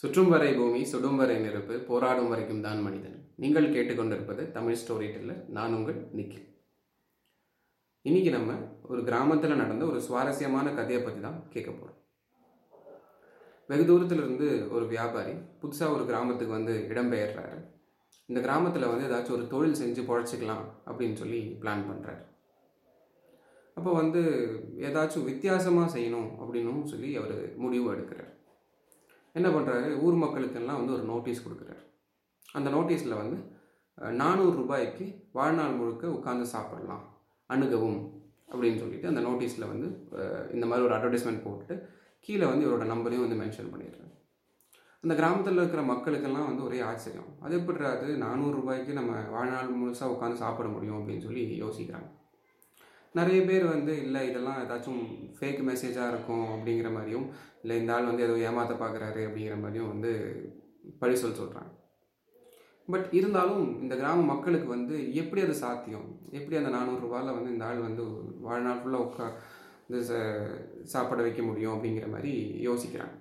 சுற்றும் வரை பூமி சுடும் வரை நெருப்பு போராடும் வரைக்கும் தான் மனிதன். நீங்கள் கேட்டுக்கொண்டிருப்பது தமிழ் ஸ்டோரி டெல்லர். நான் உங்கள் நிக்கில். இன்னைக்கு நம்ம ஒரு கிராமத்தில் நடந்த ஒரு சுவாரஸ்யமான கதையை பற்றி தான் கேட்க போகிறோம் வெகு தூரத்தில் இருந்து ஒரு வியாபாரி புதுசாக ஒரு கிராமத்துக்கு வந்து இடம்பெயர்றாரு. இந்த கிராமத்தில் வந்து ஏதாச்சும் ஒரு தொழில் செஞ்சு பொழைச்சிக்கலாம் அப்படின்னு சொல்லி பிளான் பண்ணுறாரு அப்போ வந்து ஏதாச்சும் வித்தியாசமாக செய்யணும் அப்படின்னும் சொல்லி அவர் முடிவு எடுக்கிறார். என்ன பண்ணுறாரு ஊர் மக்களுக்கெல்லாம் வந்து ஒரு நோட்டீஸ் கொடுக்குறாரு. அந்த நோட்டீஸில் வந்து நானூறு ரூபாய்க்கு வாழ்நாள் முழுக்க உட்காந்து சாப்பிடலாம் அணுகவும் அப்படின்னு சொல்லிட்டு அந்த நோட்டீஸில் வந்து இந்த மாதிரி ஒரு அட்வர்டைஸ்மெண்ட் போட்டு கீழே வந்து இவரோட நம்பரையும் வந்து மென்ஷன் பண்ணிடுறாரு. அந்த கிராமத்தில் இருக்கிற மக்களுக்கெல்லாம் வந்து ஒரே ஆச்சரியம். அது எப்படி அது நானூறு ரூபாய்க்கு நம்ம வாழ்நாள் முழுசாக உட்காந்து சாப்பிட முடியும் அப்படின்னு சொல்லி யோசிக்கிறாங்க. நிறைய பேர் வந்து இல்லை இதெல்லாம் ஏதாச்சும் ஃபேக் மெசேஜாக இருக்கும் அப்படிங்கிற மாதிரியும் இல்லை இந்த ஆள் வந்து ஏதோ ஏமாற்ற பார்க்குறாரு அப்படிங்கிற மாதிரியும் வந்து பழி சொல் சொல்கிறாங்க பட் இருந்தாலும் இந்த கிராம மக்களுக்கு வந்து எப்படி அது சாத்தியம்? எப்படி அந்த நானூறுரூவாவில் வந்து இந்த ஆள் வந்து வாழ்நாள் ஃபுல்லாக உட்கா இந்த ச- சாப்பிட வைக்க முடியும் அப்படிங்கிற மாதிரி யோசிக்கிறாங்க.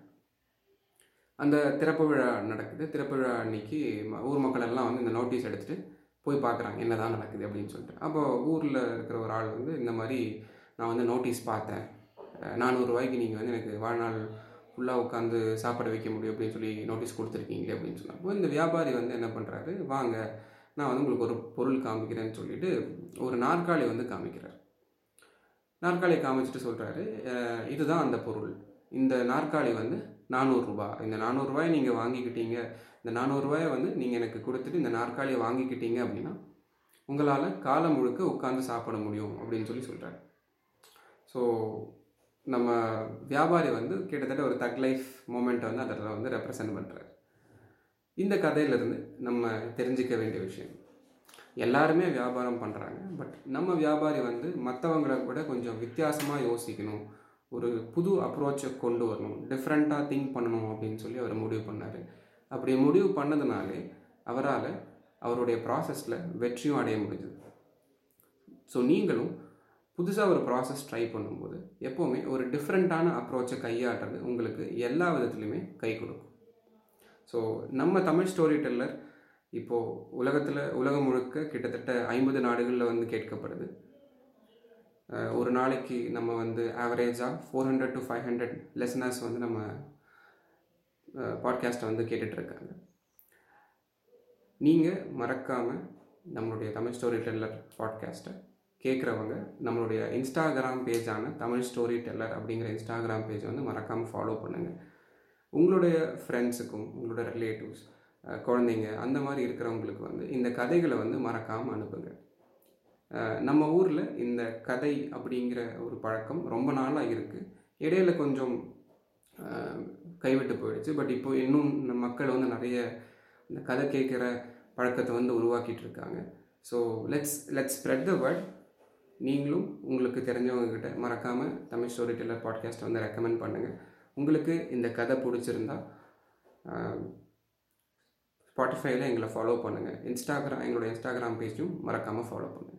அந்த திறப்பு விழா நடக்குது. திறப்பு விழா அன்னைக்கு ம- ஊர் மக்கள் எல்லாம் வந்து இந்த நோட்டீஸ் எடுத்துகிட்டு போய் பார்க்குறாங்க என்னதான் நடக்குது அப்படின்னு சொல்லிட்டு. அப்போ ஊரில் இருக்கிற ஒரு ஆள் வந்து இந்த மாதிரி நான் வந்து நோட்டீஸ் பார்த்தேன். நானூறுரூவாய்க்கு நீங்கள் வந்து எனக்கு வாழ்நாள் ஃபுல்லாக உட்காந்து சாப்பிட வைக்க முடியும் அப்படின்னு சொல்லி நோட்டீஸ் கொடுத்துருக்கீங்களே அப்படின்னு சொன்னப்போ இந்த வியாபாரி வந்து என்ன பண்ணுறாரு வாங்க நான் வந்து உங்களுக்கு ஒரு பொருள் காமிக்கிறேன்னு சொல்லிட்டு ஒரு நாற்காலி வந்து காமிக்கிறார். நாற்காலியை காமிச்சிட்டு சொல்கிறாரு இதுதான் அந்த பொருள். இந்த நாற்காலி வந்து நானூறுரூபா இந்த நானூறுரூவாயை நீங்கள் வாங்கிக்கிட்டீங்க. இந்த நானூறுரூவாயை வந்து நீங்கள் எனக்கு கொடுத்துட்டு இந்த நாற்காலியை வாங்கிக்கிட்டீங்க அப்படின்னா உங்களால் காலம் முழுக்க உட்காந்து சாப்பிட முடியும் அப்படின்னு சொல்லி சொல்கிறாங்க ஸோ நம்ம வியாபாரி வந்து கிட்டத்தட்ட ஒரு தக் லைஃப் மூமெண்ட்டை வந்து அதில் வந்து ரெப்ரசன்ட் பண்ணுறாரு இந்த கதையிலேருந்து நம்ம தெரிஞ்சுக்க வேண்டிய விஷயம் எல்லாருமே வியாபாரம் பண்ணுறாங்க பட் நம்ம வியாபாரி வந்து மற்றவங்களை கூட கொஞ்சம் வித்தியாசமாக யோசிக்கணும். ஒரு புது அப்ரோச்சை கொண்டு வரணும். டிஃப்ரெண்ட்டாக திங்க் பண்ணணும் அப்படின்னு சொல்லி அவர் முடிவு பண்ணார். அப்படி முடிவு பண்ணதுனாலே அவரால் அவருடைய ப்ராசஸில் வெற்றியும் அடைய முடிஞ்சது. ஸோ நீங்களும் புதுசாக ஒரு ப்ராசஸ் ட்ரை பண்ணும்போது எப்போவுமே ஒரு டிஃப்ரெண்ட்டான அப்ரோச்சை கையாடுறது உங்களுக்கு எல்லா விதத்துலையுமே கை கொடுக்கும். ஸோ நம்ம தமிழ் ஸ்டோரி டெல்லர் இப்போது உலகத்தில் உலகம் முழுக்க கிட்டத்தட்ட ஐம்பது நாடுகளில் வந்து கேட்கப்படுது. ஒரு நாளைக்கு நம்ம வந்து ஆவரேஜாக four hundred to five hundred listeners வந்து நம்ம பாட்காஸ்ட்டை வந்து கேட்டுட்ருக்காங்க. நீங்கள் மறக்காமல் நம்மளுடைய தமிழ் ஸ்டோரி டெல்லர் பாட்காஸ்ட்டை கேட்குறவங்க நம்மளுடைய இன்ஸ்டாகிராம் பேஜான தமிழ் ஸ்டோரி டெல்லர் அப்படிங்கிற இன்ஸ்டாகிராம் பேஜை வந்து மறக்காமல் ஃபாலோ பண்ணுங்கள் உங்களுடைய ஃப்ரெண்ட்ஸுக்கும் உங்களோட ரிலேட்டிவ்ஸ் குழந்தைங்க அந்த மாதிரி இருக்கிறவங்களுக்கு வந்து இந்த கதைகளை வந்து மறக்காமல் அனுப்புங்கள் நம்ம ஊரில் இந்த கதை அப்படிங்கிற ஒரு பழக்கம் ரொம்ப நாளாக இருக்குது இடையில கொஞ்சம் கைவிட்டு போயிடுச்சு. பட் இப்போ இன்னும் மக்கள் வந்து நிறைய இந்த கதை கேட்குற பழக்கத்தை வந்து உருவாக்கிட்டு இருக்காங்க. So let's let's spread the word நீங்களும் உங்களுக்கு தெரிஞ்சவங்கக்கிட்ட மறக்காமல் தமிழ் ஸ்டோரி டெல்லர் பாட்காஸ்ட்டை வந்து ரெக்கமெண்ட் பண்ணுங்கள் உங்களுக்கு இந்த கதை பிடிச்சிருந்தா ஸ்பாட்டிஃபைல எங்களை ஃபாலோ பண்ணுங்கள் இன்ஸ்டாகிராம் எங்களோட இன்ஸ்டாகிராம் பேஜும் மறக்காமல் ஃபாலோ பண்ணுங்கள்